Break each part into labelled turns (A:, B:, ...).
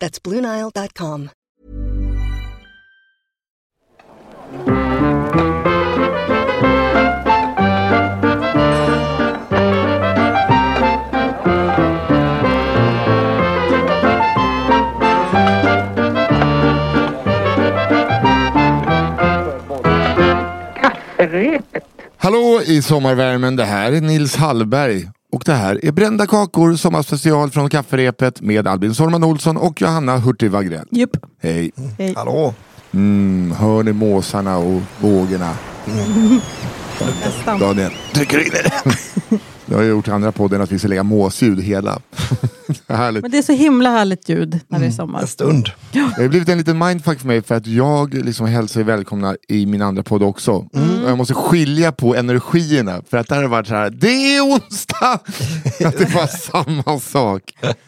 A: That's BlueNile.com.
B: Hallå i sommarvärmen, det här är Nils Hallberg. Och det här är Brända kakor, sommarspecial från kafferepet med Albin Sorman Olsson och Johanna Hurtig Wagrell.
C: Jupp.
B: Hej.
D: Hallå?
B: Mm, hör ni måsarna och vågorna?
C: Nästan.
B: Daniel, trycker in det. Jag har gjort andra podden att vi ska lägga måsljud hela. Härligt.
C: Men det är så himla härligt ljud när det är
D: En
C: sommar.
D: stund.
B: Det har blivit en liten mindfuck för mig för att jag liksom hälsar er välkomna i min andra podd också. Och jag måste skilja på energierna för att där har det varit så här, det är onsdag! att det var samma sak.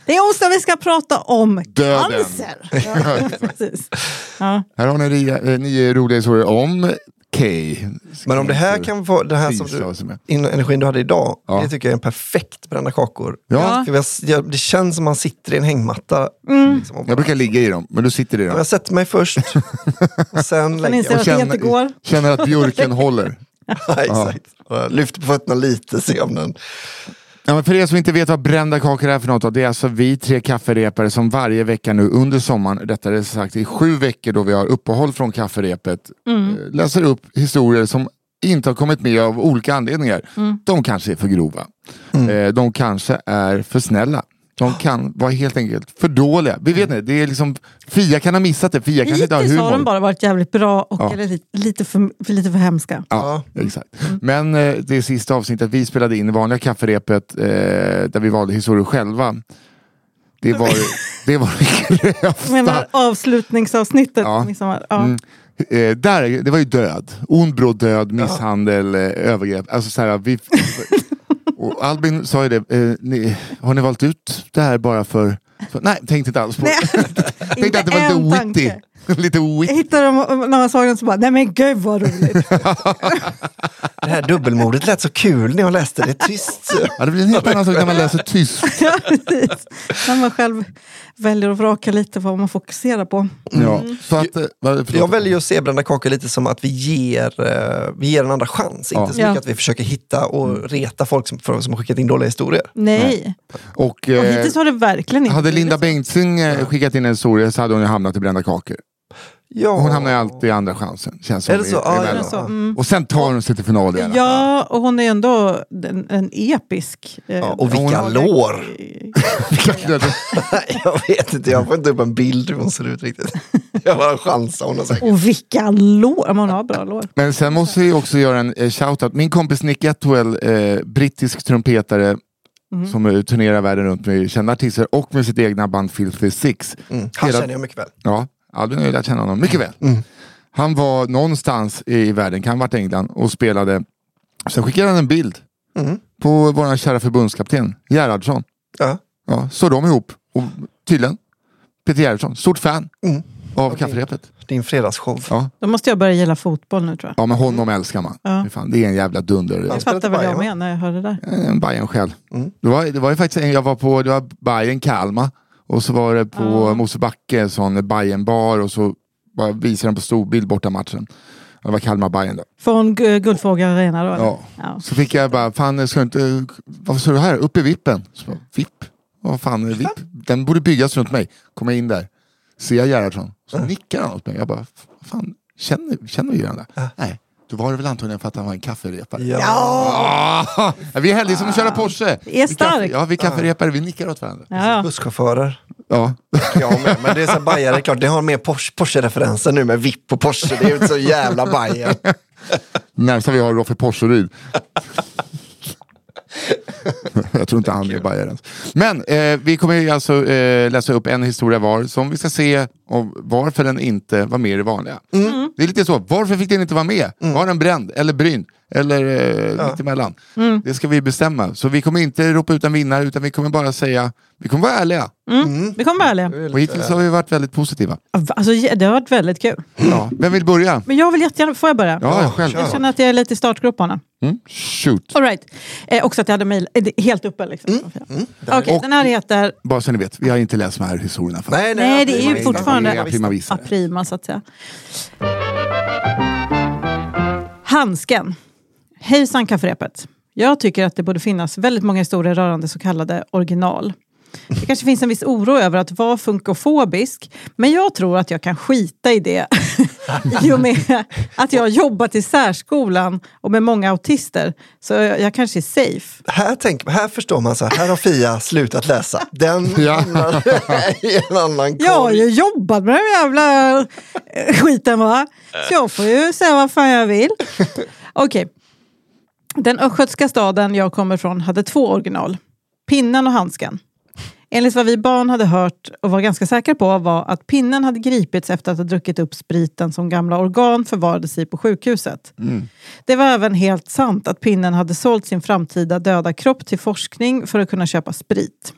C: Det är onsdag vi ska prata om
B: Döden.
C: cancer. Ja. Ja.
B: Här har ni eh, nio roliga historier om Kay.
D: Men om det här kan vara det här som
B: och
D: du, in, energin du hade idag,
B: Ja.
D: det tycker jag är en perfekt brända kakor.
B: Ja,
D: jag, det känns som man sitter i en hängmatta. Liksom, och bara,
B: jag brukar ligga i dem, men du sitter i dem.
D: jag sätter mig först och sen lägger jag
C: inte går.
B: känner att björken håller.
D: Ja, exakt. Och lyfter på fötterna lite, se om den...
B: Ja, men för er som inte vet vad brända kakor är för något, då, det är alltså vi tre kafferepare som varje vecka nu under sommaren, detta är sagt i sju veckor då vi har uppehåll från kafferepet, eh, läser upp historier som inte har kommit med av olika anledningar. De kanske är för grova. Eh, de kanske är för snälla. De kan vara helt enkelt för dåliga. Vi vet inte, det är liksom, Fia kan ha missat det. Fia kanske inte har
C: Hittills har de
B: humor.
C: bara varit jävligt bra och
B: Ja.
C: eller lite, lite, för, för lite för hemska.
B: Ja, exakt. Men eh, det sista avsnittet vi spelade in i vanliga kafferepet eh, där vi valde historier själva. Det var det, var det
C: Jag menar
B: grövsta.
C: avslutningsavsnittet.
B: Ja.
C: Midsommar. Ja.
B: Mm. Eh, där, det var ju död. Ond bråd död, misshandel, eh, övergrepp. Alltså så här, vi, och Albin sa ju det, eh, ni, har ni valt ut det här bara för... för nej, tänkte inte alls på det. tänkte att det var lite witty. lite witty.
C: hittade och när man såg den så bara, nej men gud vad roligt.
D: Det här dubbelmordet lät så kul när jag läste det tyst.
B: Ja, det blir en helt annan sak när man läser tyst.
C: ja, precis. När man själv väljer att vraka lite vad man fokuserar på.
B: Ja, så att, eh.
D: Jag väljer att se brända kakor lite som att vi ger, eh, vi ger en andra chans.
B: Ja.
D: Inte så mycket
C: Ja.
D: att vi försöker hitta och reta folk som, som har skickat in dåliga historier.
C: Nej,
B: Och,
C: och
B: eh,
C: hittills har det verkligen inte
B: Hade Linda. Bengtzing skickat in en historia så hade hon ju hamnat i brända kakor.
D: Ja.
B: Hon hamnar ju alltid i andra chansen. Känns som
D: Är det så?
B: i-
D: Ja, är det
C: så? Mm.
B: Och sen tar hon sig till final i alla fall.
C: Ja, och hon är ändå en, en episk... eh,
D: Ja, och vilka
C: hon-
D: lår!
B: Ja.
D: jag vet inte, jag får inte upp en bild hur hon ser ut riktigt. Jag bara chansar, hon har säkert.
C: Och vilka lår! Hon har bra lår.
B: Men sen måste vi också göra en eh, shoutout. Min kompis Nick Etwell, eh, brittisk trumpetare
C: Mm.
B: som turnerar världen runt med kända artister och med sitt egna band Filthy Six.
D: Mm. Han
B: Hela-
D: känner jag mycket väl.
B: Ja, Albin har ju lärt känna honom mycket väl. Han var någonstans i världen, kan ha varit England, och spelade. Sen skickade han en bild på vår kära förbundskapten Gerhardsson.
D: Ja.
B: Ja, så de ihop. Och tydligen Peter Gerhardsson, stort fan
D: Mm.
B: av kafferepet.
D: Din fredagsshow.
B: Ja.
C: Då måste jag börja gilla fotboll nu tror jag.
B: ja, men honom älskar man.
C: Ja.
B: Fan, det är en jävla dunder.
C: Det fattar väl jag med när jag hör det där.
B: En Bayern själv.
D: Mm.
B: Det, var, det var ju faktiskt en, jag var på, det var Bayern Kalmar och så var det på
C: Ja.
B: Mosebacke, sån Bayern bar och så bara visade de på storbild borta matchen. Det var Kalmar Bayern då.
C: Från Gu- Guldfågel Arena då?
B: Ja.
C: Ja.
B: Så fick jag bara, fan ska inte, vad sa du här? Upp i vippen? Så, bara, Vipp? Vad fan är vipp? Den borde byggas runt mig. Kommer jag in där, ser jag Gerhardsson, så nickar han åt mig. Jag bara, fan, känner, känner vi varandra? Nej, då var det väl antagligen för att han var en kafferepare.
D: Ja.
B: Ah, vi är heldiga som att köra Porsche.
C: Det är
B: Vi kaffe-. Ja, vi är kafferepare, vi nickar åt varandra.
C: Ja.
D: Busschaufförer.
B: Ja.
D: Ja, men, men det är så bajare, klart, det har mer Porsche- Porsche-referenser nu med VIP och Porsche. Det är ju inte så jävla bajer.
B: Närmsta vi har är Roffe Porseryd. Jag tror inte han är bajare ens. Men eh, vi kommer alltså eh, läsa upp en historia var som vi ska se om varför den inte var med i det vanliga. Det är lite så, varför fick den inte vara med? Var den bränd eller bryn? Eller eh, mittemellan? Det ska vi bestämma. Så vi kommer inte ropa ut en vinnare utan vi kommer bara säga, vi kommer vara ärliga.
C: Vi kommer vara ärliga.
B: Och hittills har vi varit väldigt positiva.
C: Alltså, det har varit väldigt kul.
B: Ja. Vem vill börja?
C: Men jag vill jättegärna, får jag börja?
B: Ja, själv.
C: Jag känner att jag är lite i startgroparna.
B: Mm. Shoot.
C: All right. eh, också att jag hade mejl eh, helt uppe. Liksom.
B: Och-
C: den här heter...
B: Bara så ni vet, vi har inte läst de här historierna förut.
D: Nej,
C: Nej, det är ju
D: nej,
C: fortfarande
B: det är prima vissare.
C: aprima så att säga. Handsken. Hejsan kafferepet. Jag tycker att det borde finnas väldigt många historier rörande så kallade original. Det kanske finns en viss oro över att vara funkofobisk, men jag tror att jag kan skita i det. I och med att jag har jobbat i särskolan och med många autister, så jag, jag kanske är safe.
D: Här, tänk, här förstår man så här, här har Fia slutat läsa. Den
B: Ja.
D: i en annan
C: Jag har
D: korg.
C: ju jobbat med den jävla eh, skiten va. Så jag får ju säga vad fan jag vill. Okej. Den östgötska staden jag kommer ifrån hade två original. Pinnen och handsken. Enligt vad vi barn hade hört och var ganska säkra på var att pinnen hade gripits efter att ha druckit upp spriten som gamla organ förvarades i på sjukhuset. Det var även helt sant att pinnen hade sålt sin framtida döda kropp till forskning för att kunna köpa sprit.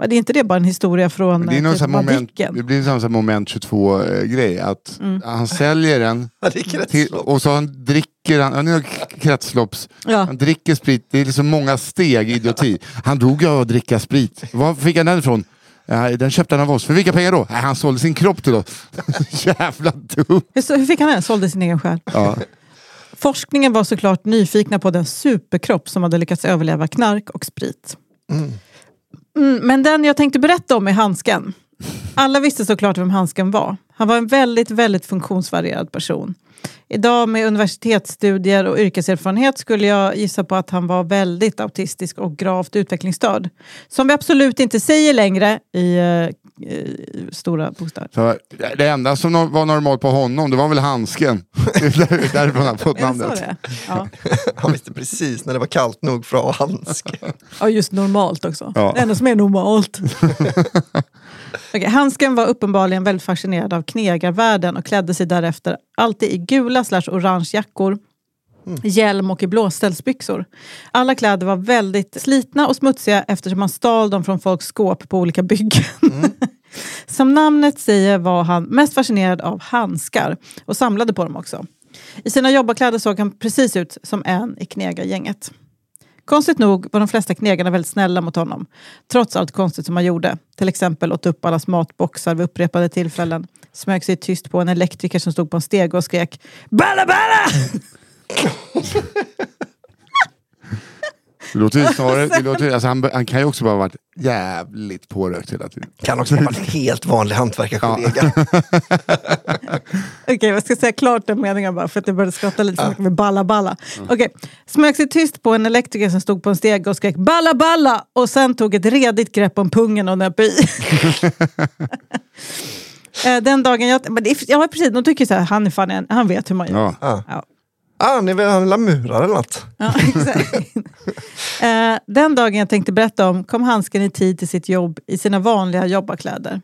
C: Var det inte det bara en historia från
B: Det, är någon
C: eh,
B: sån här moment, det blir en sån här moment 22 eh, grej. Att
C: Mm.
B: han säljer den
D: är
B: till, och så han dricker han, han är kretslopps,
C: Ja.
B: han dricker sprit. Det är liksom många steg i idioti. Han dog av att dricka sprit. Var fick han den ifrån? Ja, den köpte han av oss. För vilka pengar då? Nej, han sålde sin kropp till oss. Jävla dumt.
C: Hur, hur fick han den? Sålde sin egen själ.
B: Ja.
C: Forskningen var såklart nyfikna på den superkropp som hade lyckats överleva knark och sprit. Mm, Mm, men den jag tänkte berätta om är handsken. Alla visste såklart vem handsken var. Han var en väldigt, väldigt funktionsvarierad person. Idag med universitetsstudier och yrkeserfarenhet skulle jag gissa på att han var väldigt autistisk och gravt utvecklingsstörd. Som vi absolut inte säger längre i eh, stora bokstäver.
B: Så, det enda som var normalt på honom, det var väl handsken. Det är där- därifrån han fått namnet.
C: Ja.
D: Han visste precis när det var kallt nog för att ha handske.
C: Ja, just normalt också.
B: Ja.
C: Det enda som är normalt. Okej, handsken var uppenbarligen väldigt fascinerad av knegarvärlden och klädde sig därefter alltid i gula slash orange jackor, hjälm och i blåställsbyxor. Alla kläder var väldigt slitna och smutsiga eftersom man stal dem från folks skåp på olika byggen. Som namnet säger var han mest fascinerad av handskar och samlade på dem också. I sina jobbarkläder såg han precis ut som en i knegargänget. Konstigt nog var de flesta knegarna väldigt snälla mot honom. Trots allt konstigt som han gjorde. Till exempel åt upp allas matboxar vid upprepade tillfällen. Smög sig tyst på en elektriker som stod på en steg och skrek Balla balla!
B: Det låter ju snarare, det låter, ju- alltså han, han kan ju också bara ha varit jävligt pårökt hela tiden.
D: Kan också ha varit en helt vanlig hantverkarkollega.
C: Okej, jag ska säga klart den meningen bara för att jag började skratta lite för mycket med balla balla. Okej, smög sig tyst på en elektriker som stod på en steg och skrek balla balla och sen tog ett redigt grepp om pungen och nöp i. Eh, Den dagen jag... Men det är, ja, precis. De tycker så här, han är fan en, han vet hur man gör.
B: Ja.
D: Ja. Ah, ni vill ha en lamurar eller något?
C: Ja, exakt. Eh, Den dagen jag tänkte berätta om kom handsken i tid till sitt jobb i sina vanliga jobbarkläder.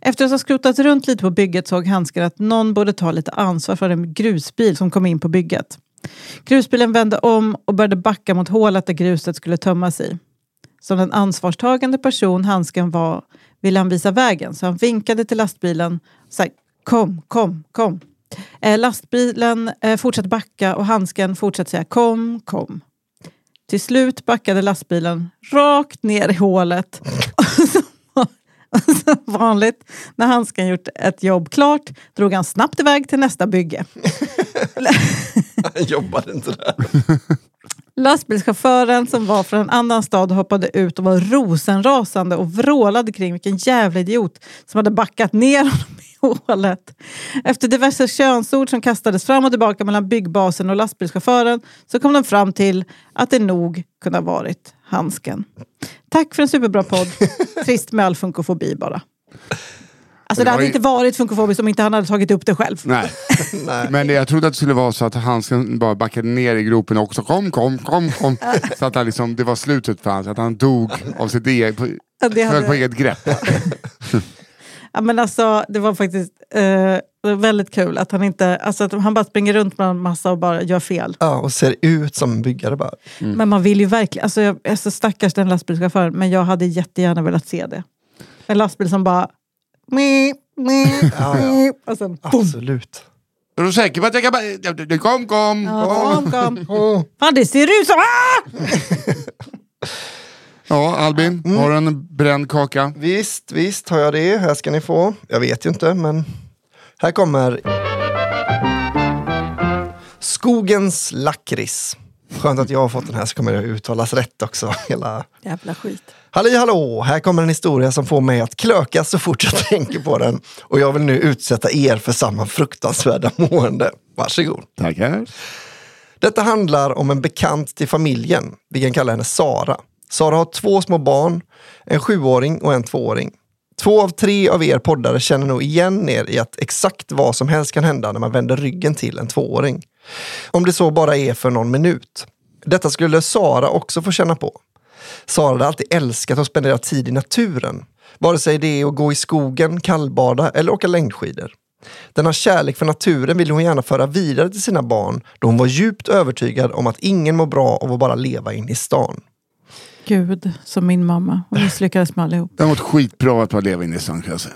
C: Efter att ha skrotat runt lite på bygget såg handsken att någon borde ta lite ansvar för en grusbil som kom in på bygget. Grusbilen vände om och började backa mot hålet där gruset skulle tömmas i. Som den ansvarstagande person handsken var ville han visa vägen så han vinkade till lastbilen. och sa kom, kom, kom. Eh, lastbilen eh, fortsatte backa och handsken fortsatte säga kom, kom. Till slut backade lastbilen rakt ner i hålet. Som vanligt, när handsken gjort ett jobb klart drog han snabbt iväg till nästa bygge.
D: Han jobbade inte där.
C: Lastbilschauffören som var från en annan stad hoppade ut och var rosenrasande och vrålade kring vilken jävla idiot som hade backat ner honom hålet. Efter diverse könsord som kastades fram och tillbaka mellan byggbasen och lastbilschauffören så kom de fram till att det nog kunde ha varit handsken. Tack för en superbra podd. Trist med all funkofobi bara. Alltså det hade inte varit funkofobiskt om inte han hade tagit upp det själv.
B: Nej. Men jag trodde att det skulle vara så att handsken bara backade ner i gropen också. Kom, kom, kom, kom. Så att han liksom, det var slutet för. Så att han dog av sitt eget,
C: Ja, hade-
B: på eget grepp.
C: Ja, men alltså, det var faktiskt eh, väldigt kul att han inte, alltså att han bara springer runt med en massa och bara gör fel.
D: Ja, och ser ut som en byggare bara.
C: Men man vill ju verkligen, alltså jag är så stackars den lastbilschauffören, men jag hade jättegärna velat se det. En lastbil som bara... Mii, mii,
D: Ja, ja.
C: och sen boom!
D: Absolut.
B: Är du säker på att jag kan bara... Kom, kom!
C: Ja, kom, kom. Fan, det ser ut så! Ah!
B: Ja, Albin,
C: Mm.
B: har du en bränd kaka?
D: Visst, visst har jag det. Här ska ni få. Jag vet ju inte, men här kommer Skogens lakrits. Skönt att jag har fått den här så kommer det uttalas rätt också. Hela...
C: Jävla skit.
D: Halli hallå! Här kommer en historia som får mig att klöka så fort jag tänker på den. Och jag vill nu utsätta er för samma fruktansvärda mående. Varsågod.
B: Tackar.
D: Detta handlar om en bekant till familjen. Vi kan kalla henne Sara. Sara har två små barn, en sjuåring och en tvååring. Två av tre av er poddare känner nog igen er i att exakt vad som helst kan hända när man vänder ryggen till en tvååring. Om det så bara är för någon minut. Detta skulle Sara också få känna på. Sara hade alltid älskat att spendera tid i naturen. Vare sig det är att gå i skogen, kallbada eller åka längdskidor. Denna kärlek för naturen ville hon gärna föra vidare till sina barn då hon var djupt övertygad om att ingen mår bra av att bara leva in i stan.
C: Gud, som min mamma. Hon misslyckades med allihop.
B: Det har mått skitbra att bara leva inne i stan kan jag säga.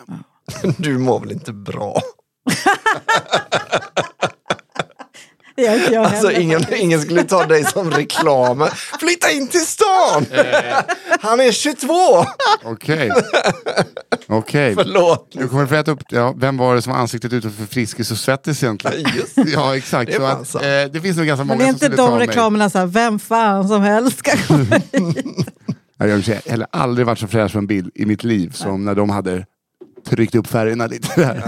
D: Du mår väl inte bra?
C: Inte jag
D: Alltså
C: heller.
D: ingen, ingen skulle ta dig som reklam. Flytta in till stan! Han är 22!
B: Okej. Okej.
D: Förlåt.
B: Nu kommer du få äta upp, ja, vem var det som var ansiktet utåt för Friskis och Svettis egentligen?
D: Just.
B: Ja exakt.
D: Det är
B: så att, eh, det finns nog ganska
C: Men
B: många
C: det är
B: som
C: inte
B: skulle ta
C: de
B: mig.
C: reklamerna så här, vem fan som helst ska komma hit.
B: Jag har heller aldrig varit så fräsch på en bild i mitt liv som när de hade tryckt upp färgerna lite där.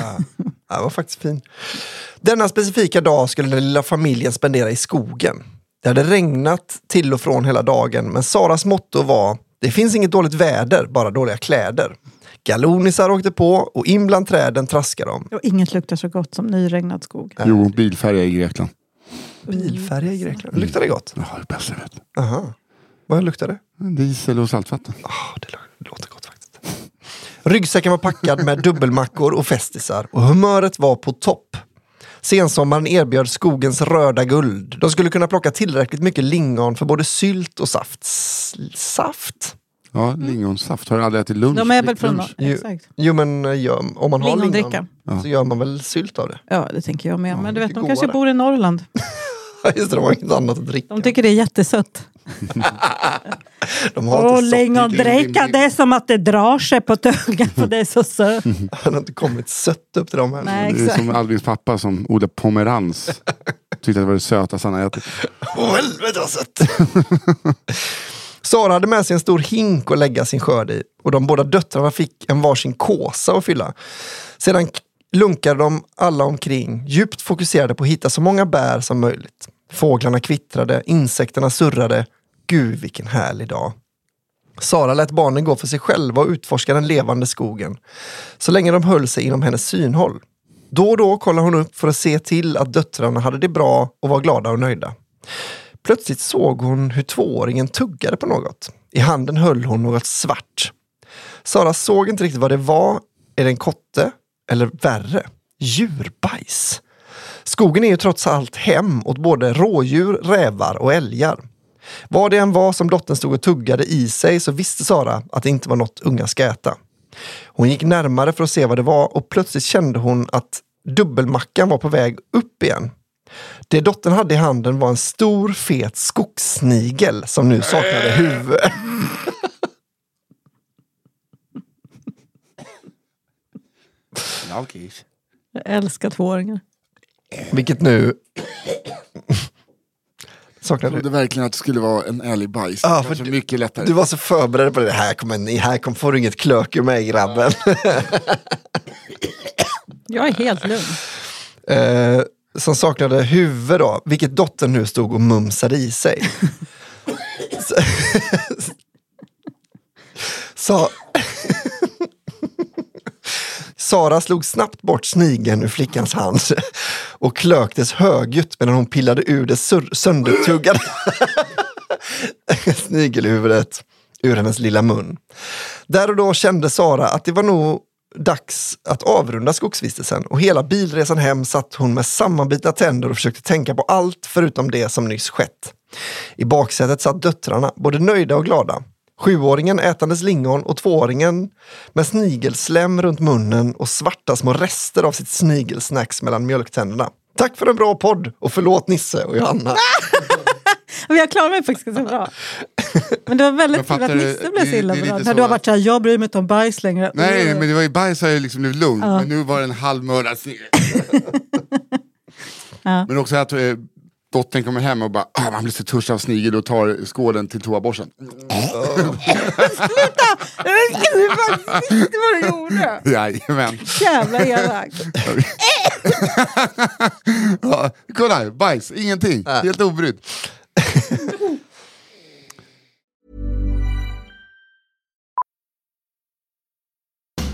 D: Ja, det var faktiskt fin. Denna specifika dag skulle den lilla familjen spendera i skogen. Det hade regnat till och från hela dagen, men Saras motto var det finns inget dåligt väder, bara dåliga kläder. Galonisar åkte på och in bland träden traskade de.
C: Och inget luktar så gott som nyregnad skog.
B: Jo, bilfärja i Grekland.
D: Bilfärja i Grekland. Luktar det gott?
B: Ja, det bästa jag vet.
D: Aha. Vad luktar det?
B: Diesel och saltvatten.
D: Ah, det lå- låter gott faktiskt. Ryggsäcken var packad med dubbelmackor och festisar och humöret var på topp. Sensommaren erbjöd skogens röda guld. De skulle kunna plocka tillräckligt mycket lingon för både sylt och saft. S- saft?
B: Ja, lingonsaft. Har du aldrig ätit lunch?
C: De är väl från...
B: lunch?
D: Jo,
C: Exakt.
D: jo men eh, gör, om man har
C: Lingondricka.
D: lingon så gör man väl sylt av det.
C: Ja, det tänker jag med. Men du vet, de kanske bor i Norrland.
D: Just det, de har inget annat att dricka.
C: De tycker det är jättesött.
D: De har
C: Åh, lingondricka, det är som att det drar sig på tungan för det är så sött.
D: Det har inte kommit sött upp till dem än.
C: Nej,
B: Det är som Albins pappa som odlar pomerans. Tyckte att det var det sötaste han har ätit.
D: Åh helvete vad sött! Sara hade med sig en stor hink att lägga sin skörd i och de båda döttrarna fick en varsin kåsa att fylla. Sedan lunkade de alla omkring, djupt fokuserade på att hitta så många bär som möjligt. Fåglarna kvittrade, insekterna surrade. Gud vilken härlig dag. Sara lät barnen gå för sig själva och utforska den levande skogen. Så länge de höll sig inom hennes synhåll. Då och då kollade hon upp för att se till att döttrarna hade det bra och var glada och nöjda. Plötsligt såg hon hur tvååringen tuggade på något. I handen höll hon något svart. Sara såg inte riktigt vad det var. Är det en kotte? Eller värre, djurbajs. Skogen är ju trots allt hem åt både rådjur, rävar och älgar. Vad det än var som dottern stod och tuggade i sig så visste Sara att det inte var något unga ska äta. Hon gick närmare för att se vad det var och plötsligt kände hon att dubbelmackan var på väg upp igen. Det dottern hade i handen var en stor fet skogssnigel som nu saknade huvud.
B: Okej.
C: Jag älskar tvååringar.
D: Vilket nu
B: Jag
D: saknade
B: trodde verkligen att det skulle vara en ärlig bajs.
D: Ja,
B: det
D: för du-
B: mycket lättare.
D: Du var så förberedd på det. Här kommer ni, här kom, får du inget klök ur mig grabben.
C: Jag är helt lugn.
D: eh, som saknade huvud då, vilket dottern nu stod och mumsade i sig. Så- Sa... Sara slog snabbt bort snigeln ur flickans hand och klöktes högljutt medan hon pillade ur det söndertuggade snigelhuvudet ur hennes lilla mun. Där och då kände Sara att det var nog dags att avrunda skogsvistelsen och hela bilresan hem satt hon med sammanbitna tänder och försökte tänka på allt förutom det som nyss skett. I baksätet satt döttrarna, både nöjda och glada. Sjuåringen ätandes lingon och tvååringen med snigelslem runt munnen och svarta små rester av sitt snigelsnacks mellan mjölktänderna. Tack för en bra podd och förlåt Nisse och Johanna.
C: Men jag klarar mig faktiskt ganska bra. Men det var väldigt kul att
B: fattar det.
C: Nisse blev så illa berörd. När du har
B: att-
C: varit såhär, jag bryr mig inte om bajs längre.
B: Nej, men det var ju bajs har ju liksom blivit lugnt.
C: Ja.
B: Men nu var det en halvmördad snigel.
C: Ja.
B: Men också att eh, dottern kommer hem och bara, ah, man blir så törstig av snigel och tar skålen till toaborsten.
C: Sluta! Var faktiskt vad du gjorde.
B: Jajamän.
C: Jävla elak.
B: Ja, kolla bajs, ingenting. Helt obrydd.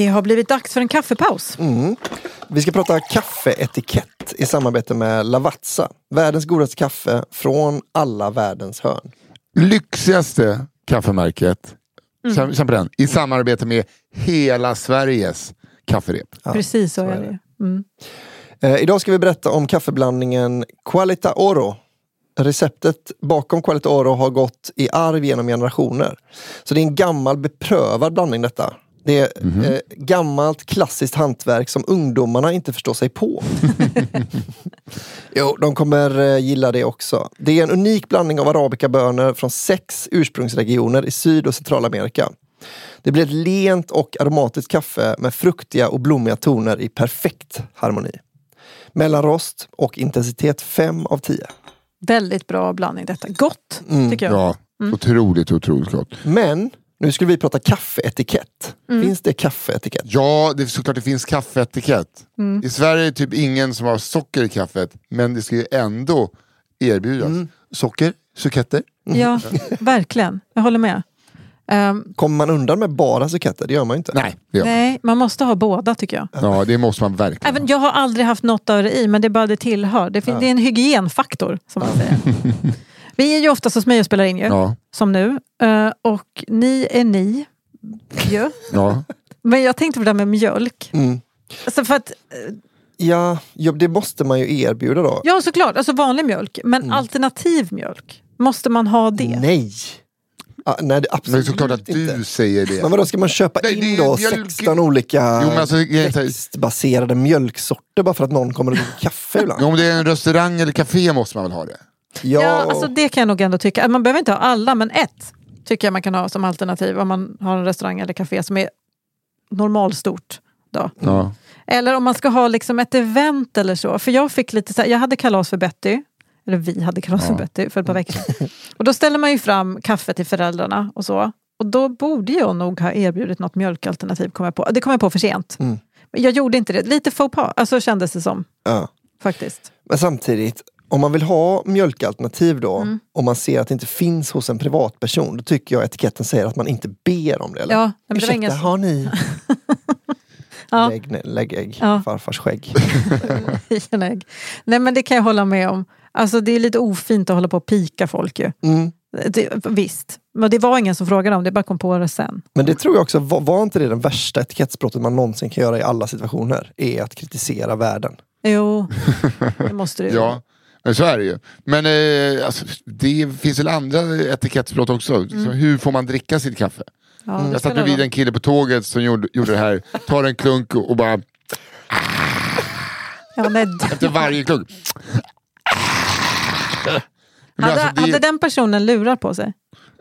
C: Det har blivit dags för en kaffepaus.
D: Vi ska prata kaffeetikett i samarbete med Lavazza. Världens godaste kaffe från alla världens hörn.
B: Lyxigaste kaffemärket, känn på den, i samarbete med hela Sveriges kafferep.
C: Precis så är det. Mm.
D: Eh, idag ska vi berätta om kaffeblandningen Qualita Oro. Receptet bakom Qualita Oro har gått i arv genom generationer. Så det är en gammal beprövad blandning detta. Det är eh, gammalt klassiskt hantverk som ungdomarna inte förstår sig på. jo, de kommer eh, gilla det också. Det är en unik blandning av arabikabönor från sex ursprungsregioner i Syd och Centralamerika. Det blir ett lent och aromatiskt kaffe med fruktiga och blommiga toner i perfekt harmoni. Mellanrost och intensitet 5 av 10.
C: Väldigt bra blandning detta. Gott,
D: Mm,
C: tycker jag.
B: Ja, otroligt, otroligt gott.
D: Men nu skulle vi prata kaffeetikett.
C: Mm.
D: Finns det kaffeetikett?
B: Ja, det är såklart det finns kaffeetikett.
C: Mm.
B: I Sverige är det typ ingen som har socker i kaffet, men det ska ju ändå erbjudas.
D: Mm.
B: Socker, suketter.
C: Ja, verkligen. Jag håller med. Ehm,
D: Kommer man undan med bara suketter? Det gör man ju inte.
B: Nej, det gör man.
C: nej, man måste ha båda tycker jag.
B: Ja, det måste man verkligen.
C: Även, jag har aldrig haft något av det i, men det är bara det tillhör. Det, fin- det är en hygienfaktor, som man säger. Vi är ju ofta hos mig och spelar in ju,
B: Ja,
C: som nu. Eh, och ni är ni. ju.
B: ja.
C: Men jag tänkte på det där med mjölk.
D: Mm.
C: Alltså för att,
D: Ja, ja, det måste man ju erbjuda då.
C: ja såklart, alltså vanlig mjölk. Men alternativ mjölk, måste man ha det?
D: Nej! Ah, nej, det
B: Men
D: absolut
B: det är såklart att
D: inte.
B: du säger det.
D: Men vadå, ska man köpa
B: Nej, det
D: in
B: är
D: då
B: mjölk-
D: 16 olika
B: Jo, men alltså, jag är så här-
D: växtbaserade mjölksorter bara för att någon kommer och dricker kaffe ibland?
B: Ja, Om det är en restaurang eller café måste man väl ha det?
D: Ja,
C: Ja, alltså det kan jag nog ändå tycka. Man behöver inte ha alla, men ett tycker jag man kan ha som alternativ om man har en restaurang eller café som är normalstort. Då.
B: Ja.
C: Eller om man ska ha liksom ett event eller så. För jag fick lite så här, jag hade kalas för Betty. Eller vi hade kalas för Betty för ett par veckor sedan. Och då ställer man ju fram kaffe till föräldrarna och så. Och då borde jag nog ha erbjudit något mjölkalternativ. Kom jag på. Det kom jag på för sent.
D: Mm.
C: Jag gjorde inte det. Lite faux pas, alltså kändes det som.
D: ja.
C: Faktiskt.
D: Men samtidigt, om man vill ha mjölkalternativ då,
C: Mm.
D: och man ser att det inte finns hos en privatperson, då tycker jag etiketten säger att man inte ber om det. Eller?
C: Ja, men det
D: Ursäkta,
C: inga-
D: har ni?
C: Ja.
D: Lägg, lägg ägg,
C: Ja.
D: farfars skägg.
C: Nej men det kan jag hålla med om. Alltså det är lite ofint att hålla på och pika folk ju.
D: Mm.
C: Det, visst, men det var ingen som frågade om det, bara kom på det sen.
D: Men det tror jag också, var, var inte det den värsta etikettsbrottet man någonsin kan göra i alla situationer? Är att kritisera världen.
C: Jo, det måste du ju.
B: Ja, men så är det ju. Men eh, alltså, det finns väl andra etikettsbrott också. Så hur får man dricka sitt kaffe?
C: Ja,
B: Jag satt bredvid en kille på tåget som gjorde, gjorde det här. Tar en klunk och bara
C: Ja, nej,
B: efter varje klunk. Men
C: hade,
B: alltså, det-
C: hade den personen lurar på sig?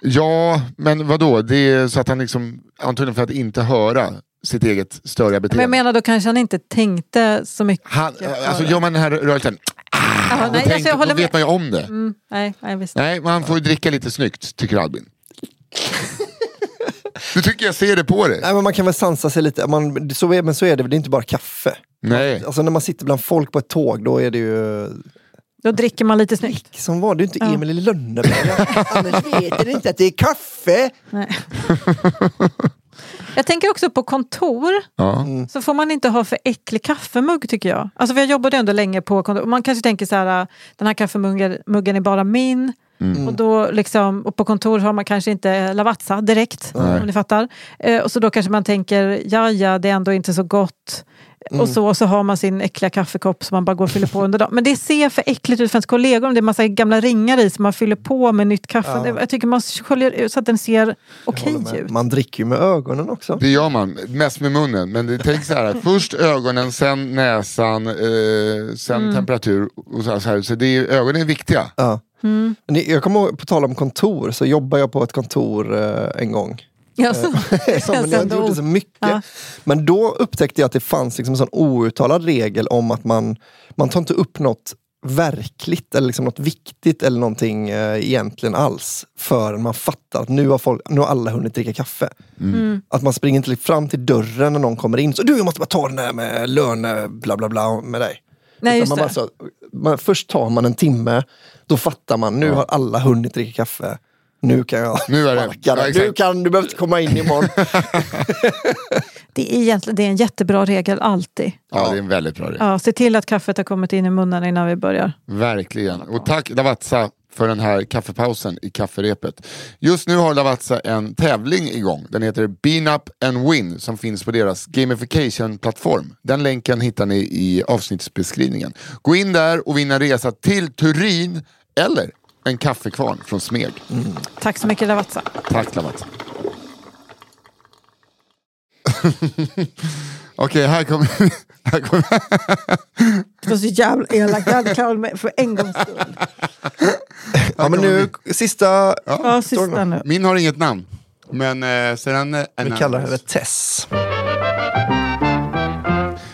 B: Ja, men vadå? Det är så att han liksom, antagligen för att inte höra sitt eget störiga
C: Men
B: beteende.
C: jag menar då kanske han inte tänkte så mycket.
B: han, alltså, gör man den här rörelsen, Då,
C: nej,
B: tänk,
C: alltså, jag håller
B: då vet man ju om det.
C: Mm, nej, nej, visst.
B: Nej, man får ju dricka lite snyggt, tycker Albin. Du tycker jag ser det på dig.
D: Nej, men man kan väl sansa sig lite. Man, så är, men så är det, det är inte bara kaffe.
B: Nej.
D: Alltså när man sitter bland folk på ett tåg, då är det ju...
C: Då dricker man lite snyggt.
D: Som var det är inte
C: Ja.
D: Emil i Lönneberga. Annars vet ni inte att det är kaffe.
C: Nej. Jag tänker också på kontor.
B: Ja.
C: Så får man inte ha för äcklig kaffemugg tycker jag. Alltså för jag jobbade ändå länge på kontor. Man kanske tänker så här, den här kaffemuggen muggen är bara min. Och, då liksom, och på kontor har man kanske inte Lavazza direkt,
B: Nej.
C: om ni fattar. Eh, och så då kanske man tänker, ja ja, det är ändå inte så gott. Och så, och så har man sin äckliga kaffekopp som man bara går och fyller på under dagen. Men det ser för äckligt ut för ens kollegor. Det är massa gamla ringar i som man fyller på med nytt kaffe. Det- Jag tycker man sköljer ut så att den ser okej
D: med.
C: ut.
D: Man dricker ju med ögonen också.
B: Det gör man, mest med munnen. Men det, tänk så här, först ögonen, sen näsan, eh, sen
C: Mm.
B: temperatur. Och så här, så här. så det är, ögonen är viktiga.
D: Ja.
C: Mm.
D: Jag kommer ihåg, på tal om kontor, så jobbade jag på ett kontor eh, en gång.
C: Ja, så.
D: Som jag inte gjorde så mycket.
C: Ja.
D: Men då upptäckte jag att det fanns liksom en sån outtalad regel om att man, man tar inte upp något verkligt eller liksom något viktigt eller någonting eh, egentligen alls förrän man fattar att nu har, folk, nu har alla hunnit dricka kaffe.
C: Mm.
D: Att man springer inte fram till dörren när någon kommer in. Så du, jag måste bara ta den här med löne bla bla bla med dig.
C: Nej,
D: man
C: det.
D: bara så, man, först tar man en timme, då fattar man, nu har alla hunnit dricka kaffe. Nu kan jag
B: Nu är det- ja.
D: Du, kan, du behöver inte komma in imorgon.
C: Det är, egentligen, det är en jättebra regel alltid.
B: Ja, det är en väldigt bra regel.
C: Ja, se till att kaffet har kommit in i munnen innan vi börjar.
B: Verkligen. Och tack Lavazza för den här kaffepausen i kafferepet. Just nu har Lavazza en tävling igång. Den heter Bean Up and Win som finns på deras gamification-plattform. Den länken hittar ni i avsnittsbeskrivningen. Gå in där och vinna en resa till Turin eller en kaffekvarn från Smeg.
C: Tack så mycket Lavazza.
B: Tack Lavazza. Okej, här kommer... här kommer
C: Det var så jävla elakt. Jag hade klarat mig för en gångs skull.
D: Ja, men nu, sista...
C: Ja, sista nu.
B: Min har inget namn. Men eh, sedan... Eh,
D: Vi kallar henne Tess.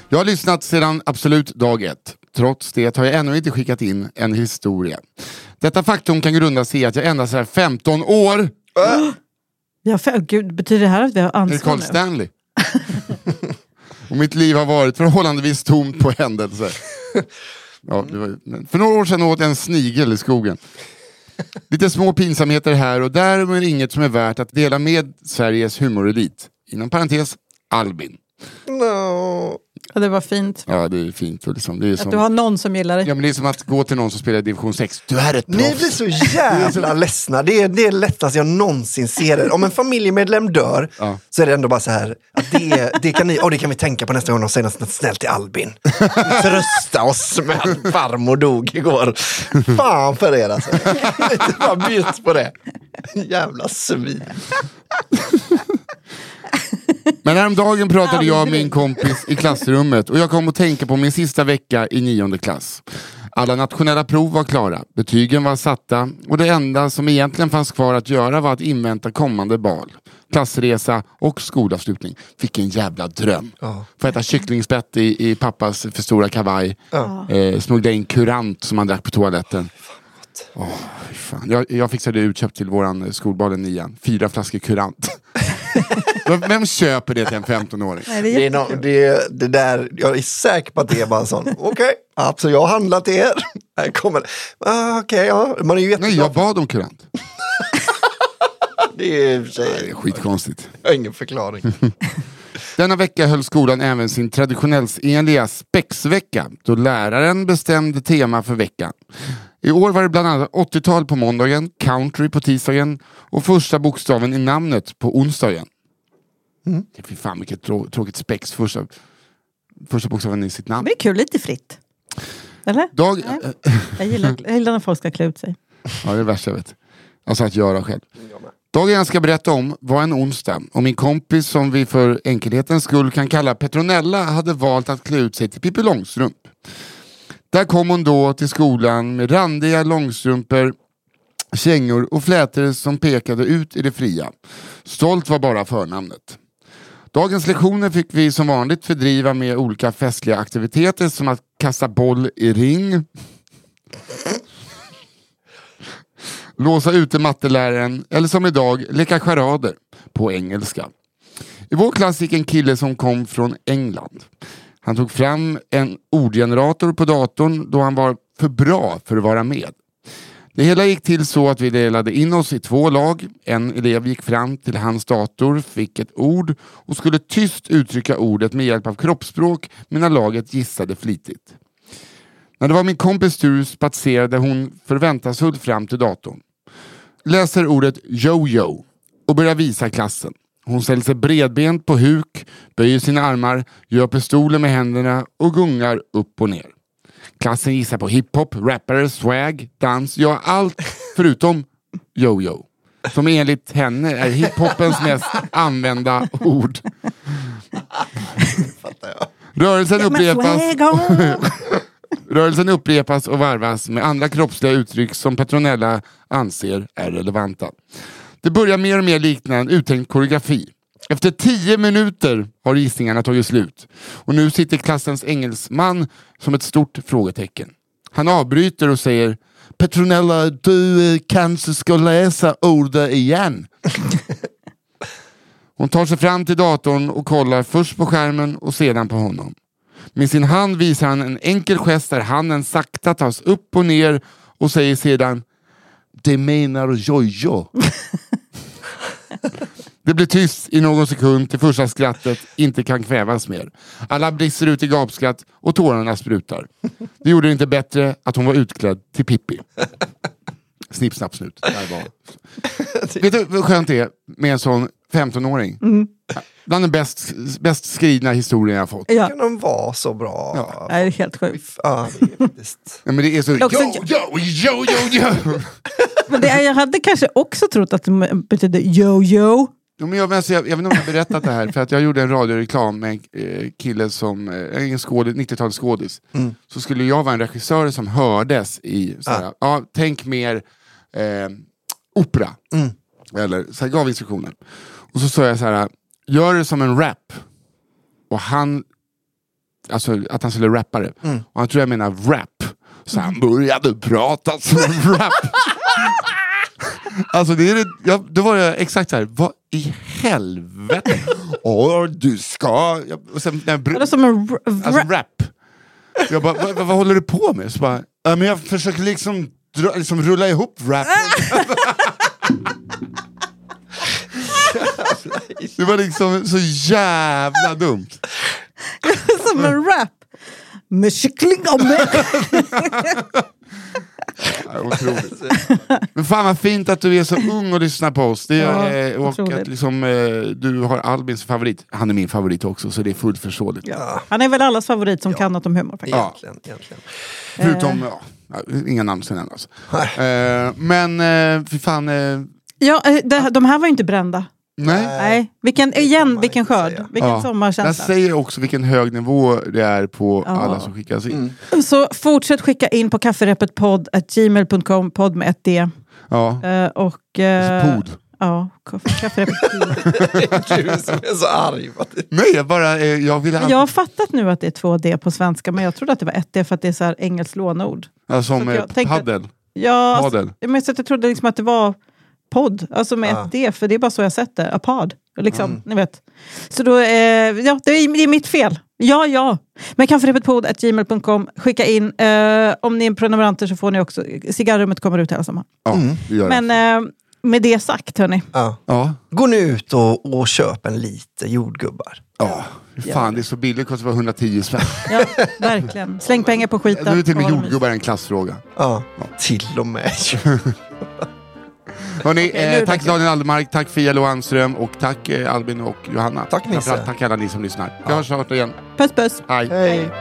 B: Jag har lyssnat sedan absolut dag ett. Trots det har jag ännu inte skickat in en historia. Detta faktum kan grunda sig i att jag endast är 15 år.
C: Ja, för, gud, betyder det här att vi har ansvar
B: Carl
C: nu?
B: Stanley. Och mitt liv har varit förhållandevis tomt på händelser. Ja, var, för några år sedan åt jag en snigel i skogen. Lite små pinsamheter här och där men inget som är värt att dela med Sveriges humorelit. Inom parentes Albin.
D: No.
C: Ja, det var fint.
B: Ja det är fint. Och liksom, det, är
C: Att
B: som,
C: du har någon som gillar dig.
B: ja, men det är som att gå till någon som spelar i division 6. Du är ett
D: Ni
B: proffs.
D: blir så jävla ledsna. Det är det är lättaste jag någonsin ser er. Om en familjemedlem dör
B: Ja.
D: så är det ändå bara så här. Att det, det, kan ni, oh, det kan vi tänka på nästa gång de säger något snällt till Albin. Trösta oss med att farmor dog igår. Fan för er alltså. Inte bara bjud på det. Jävla svin.
B: Men häromdagen pratade jag med min kompis i klassrummet och jag kom att tänka på min sista vecka i nionde klass. Alla nationella prov var klara, betygen var satta och det enda som egentligen fanns kvar att göra var att invänta kommande bal. Klassresa och skolavslutning. Vilken jävla dröm. Få äta kycklingspett i, i pappas för stora kavaj. Eh, smuggla in kurant som han drack på toaletten. Fy fan. Jag, jag fixade utköp till våran skolbal i nian. Fyra flaskor kurant. Vem köper det till en 15-åring?
C: Nej, det är
D: Det, är no, det, det där, jag är säker på att det är bara en sån. Okej, absolut, jag har handlat till er. Här kommer. Ah, Okej, ja. Man är ju
B: Nej, jag bad om kurant.
D: Det är i och för
B: Det är
D: sig
B: skitkonstigt.
D: jag har ingen förklaring.
B: Denna vecka höll skolan även sin traditionellsenliga spexvecka då läraren bestämde tema för veckan. I år var det bland annat 80-tal på måndagen, country på tisdagen och första bokstaven i namnet på onsdagen.
D: Mm.
B: Fy fan vilket trå- tråkigt spex, första, första bokstaven i sitt namn.
C: Men det är kul, lite fritt. Eller?
B: Dag,
C: Nej. Jag gillar, jag gillar när folk ska klä ut sig.
B: Ja, det är det värsta jag vet. Alltså att göra själv. Dagen jag ska berätta om var en onsdag och min kompis som vi för enkelhetens skull kan kalla Petronella hade valt att klä ut sig till Pippi Långstrump. Där kom hon då till skolan med randiga långstrumpor, kängor och flätor som pekade ut i det fria. Stolt var bara förnamnet. Dagens lektioner fick vi som vanligt fördriva med olika festliga aktiviteter som att kasta boll i ring, låsa ute matteläraren eller som idag leka charader på engelska. I vår klass gick en kille som kom från England. Han tog fram en ordgenerator på datorn då han var för bra för att vara med. Det hela gick till så att vi delade in oss i två lag. En elev gick fram till hans dator, fick ett ord och skulle tyst uttrycka ordet med hjälp av kroppsspråk medan laget gissade flitigt. När det var min kompis tur spatserade hon förväntansfullt fram till datorn. Läser ordet jojo och börjar visa klassen. Hon ställer sig bredbent på huk, böjer sina armar, gör pistolen med händerna och gungar upp och ner. Klassen gissar på hiphop, rappare, swag, dans, ja allt förutom yo-yo. Som enligt henne är hiphopens mest använda ord. Rörelsen upprepas, rörelsen upprepas och varvas med andra kroppsliga uttryck som Petronella anser är relevanta. Det börjar mer och mer likna en uttänkt koreografi. Efter tio minuter har gissningarna tagit slut och nu sitter klassens engelsman som ett stort frågetecken. Han avbryter och säger Petronella, du eh, kanske ska läsa ordet igen. Hon tar sig fram till datorn och kollar först på skärmen och sedan på honom. Med sin hand visar han en enkel gest där handen sakta tas upp och ner och säger sedan Det menar jojo. Det blir tyst i någon sekund till första skrattet inte kan kvävas mer. Alla brister ut i gapskratt och tårarna sprutar. Det gjorde det inte bättre att hon var utklädd till Pippi. Snipp, snapp, snut. Där var. Vet du vad skönt det är med en sån 15-åring? Bland den bäst, bäst skrivna historien jag fått.
C: Ja,
D: Kan de vara så bra?
B: Ja.
C: det är helt sjukt.
D: Ja,
B: men det är så...
C: Också-
B: Jo, jo, jo, jo, jo.
C: Men det, jag hade kanske också trott att det betydde yo-yo.
B: Jo, men jag, men alltså, jag, jag vet inte om jag har berättat det här, för att jag gjorde en radioreklam med en eh, kille som, eh, en skådis, 90-talsskådis. Så skulle jag vara en regissör som hördes i, såhär, ja. tänk mer eh, opera. Eller, så jag gav instruktioner. Och så sa jag så här, gör det som en rap. Och han, alltså att han skulle rappa det. Och han tror jag menar rap. Så han började prata som en rap. Alltså det är det, jag, då var jag exakt så här, vad i helvete? Åh, du ska... Jag, och sen, när jag, br-
C: är som en r-
B: alltså
C: rap.
B: Jag bara, vad, vad, håller du på med? Så bara, ja, men jag försöker liksom dra, liksom rulla ihop rap. det var liksom så jävla dumt.
C: Som en rap. Med kyckling och.
B: Ja, Otroligt. Men fan vad fint att du är så ung och lyssnar på oss. Det
C: Ja,
B: är, och
C: otroligt.
B: att liksom, eh, du har Albins favorit. Han är min favorit också, så det är fullt förståeligt.
D: Ja,
C: Han är väl allas favorit som kan något om humor. Faktiskt.
D: egentligen. egentligen.
B: Förutom, ja, ja, inga namn ska nämnas. Eh, men eh, fy fan, eh,
C: Ja, eh, det, de här var ju inte brända.
B: Nej.
C: Nej. Vilken, igen, vilken skörd. Vilken
B: Ja. Jag
C: sommarkänsla.
B: säger också vilken hög nivå det är på
C: Ja.
B: alla som skickas in.
C: Så fortsätt skicka in på kafferepetpodd.gmail.com, podd med ett D.
B: Ja.
C: Eh, och... eh,
B: Pod.
C: Ja, kaff- kafferepet.
D: Du som är så arg.
B: Nej, jag bara, eh, jag vill
C: jag har fattat nu att det är två D på svenska, men jag trodde att det var ett D för att det är så här engelskt lånord.
B: Ja, som
C: Så tänkte-
B: paddel.
C: Ja,
B: Padel.
C: alltså, men så att jag trodde liksom att det var podd, alltså med
D: Ja.
C: ett D, för det är bara så jag sett det. A pod, liksom, ni vet. Så då, eh, ja, det är, det är mitt fel. Ja, ja. Men kafferepetpodd.gmail.com, skicka in. Eh, om ni är prenumeranter så får ni också, cigarrummet kommer ut hela sommaren.
B: Ja, det gör
C: Men eh, med det sagt, hörni.
D: Ja.
B: Ja.
D: Gå nu ut och, och köp en liter jordgubbar.
B: Ja, fan det är så billigt, det kostar bara 110 spänn.
C: Ja, verkligen. Släng pengar på skiten.
B: Nu är till och med jordgubbar en klassfråga.
D: Ja, till och med.
B: Hörrni,
C: det
B: eh, tack. Daniel Aldermark, tack Fia Loanström och tack eh, Albin och Johanna.
D: Tack, Nisse.
B: Tack alla ni som lyssnar. Vi hörs snart igen.
C: Puss puss.
B: Hej.
D: Hej.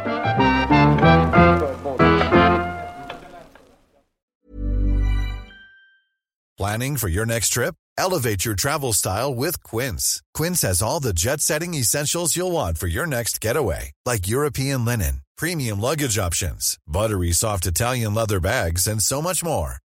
E: Planning for your next trip? Elevate your travel style with Quince. Quince has all the jet setting essentials you'll want for your next getaway, like European linen, premium luggage options, buttery soft Italian leather bags, and so much more.